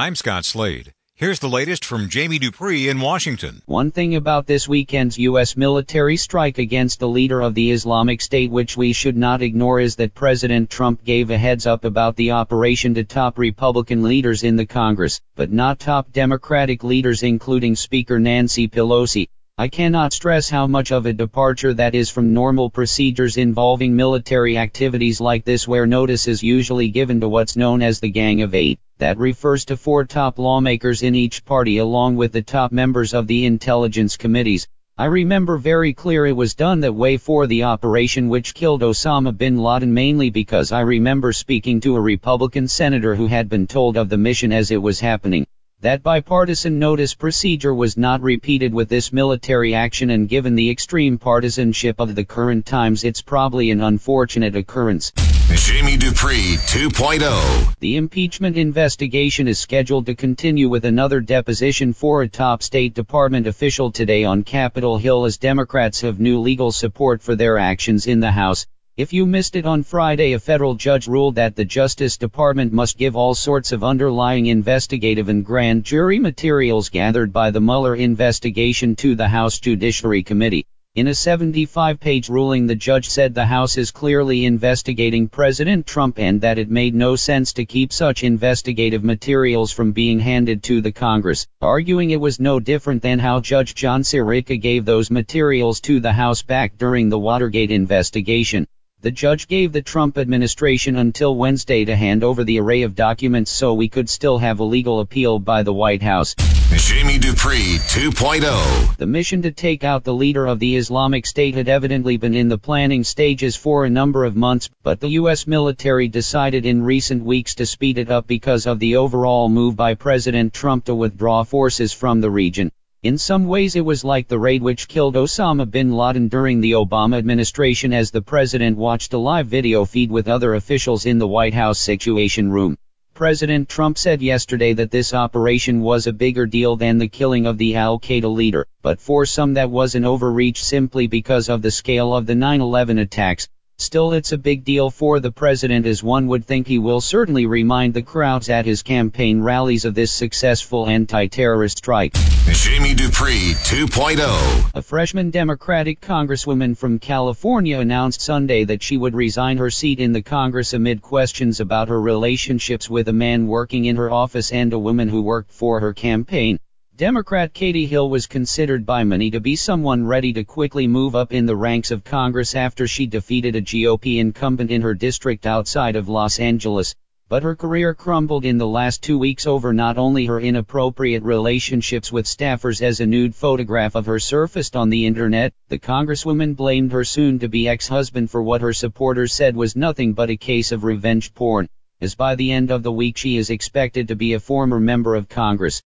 I'm Scott Slade. Here's the latest from Jamie Dupree in Washington. One thing about this weekend's U.S. military strike against the leader of the Islamic State which we should not ignore is that President Trump gave a heads up about the operation to top Republican leaders in the Congress, but not top Democratic leaders including Speaker Nancy Pelosi. I cannot stress how much of a departure that is from normal procedures involving military activities like this where notice is usually given to what's known as the Gang of Eight. That refers to four top lawmakers in each party along with the top members of the intelligence committees. I remember very clear it was done that way for the operation which killed Osama bin Laden mainly because I remember speaking to a Republican senator who had been told of the mission as it was happening. That bipartisan notice procedure was not repeated with this military action and given the extreme partisanship of the current times it's probably an unfortunate occurrence. Jamie Dupree 2.0 The impeachment investigation is scheduled to continue with another deposition for a top State Department official today on Capitol Hill as Democrats have new legal support for their actions in the House. If you missed it on Friday, a federal judge ruled that the Justice Department must give all sorts of underlying investigative and grand jury materials gathered by the Mueller investigation to the House Judiciary Committee. In a 75-page ruling the judge said the House is clearly investigating President Trump and that it made no sense to keep such investigative materials from being handed to the Congress, arguing it was no different than how Judge John Sirica gave those materials to the House back during the Watergate investigation. The judge gave the Trump administration until Wednesday to hand over the array of documents so we could still have a legal appeal by the White House. Jamie Dupree 2.0 The mission to take out the leader of the Islamic State had evidently been in the planning stages for a number of months, but the U.S. military decided in recent weeks to speed it up because of the overall move by President Trump to withdraw forces from the region. In some ways it was like the raid which killed Osama bin Laden during the Obama administration as the president watched a live video feed with other officials in the White House Situation Room. President Trump said yesterday that this operation was a bigger deal than the killing of the al-Qaeda leader, but for some that was an overreach simply because of the scale of the 9-11 attacks. Still it's a big deal for the president as one would think he will certainly remind the crowds at his campaign rallies of this successful anti-terrorist strike. Jamie Dupree 2.0 A freshman Democratic congresswoman from California announced Sunday that she would resign her seat in the Congress amid questions about her relationships with a man working in her office and a woman who worked for her campaign. Democrat Katie Hill was considered by many to be someone ready to quickly move up in the ranks of Congress after she defeated a GOP incumbent in her district outside of Los Angeles. But her career crumbled in the last two weeks over not only her inappropriate relationships with staffers as a nude photograph of her surfaced on the internet, the congresswoman blamed her soon-to-be ex-husband for what her supporters said was nothing but a case of revenge porn as by the end of the week she is expected to be a former member of Congress.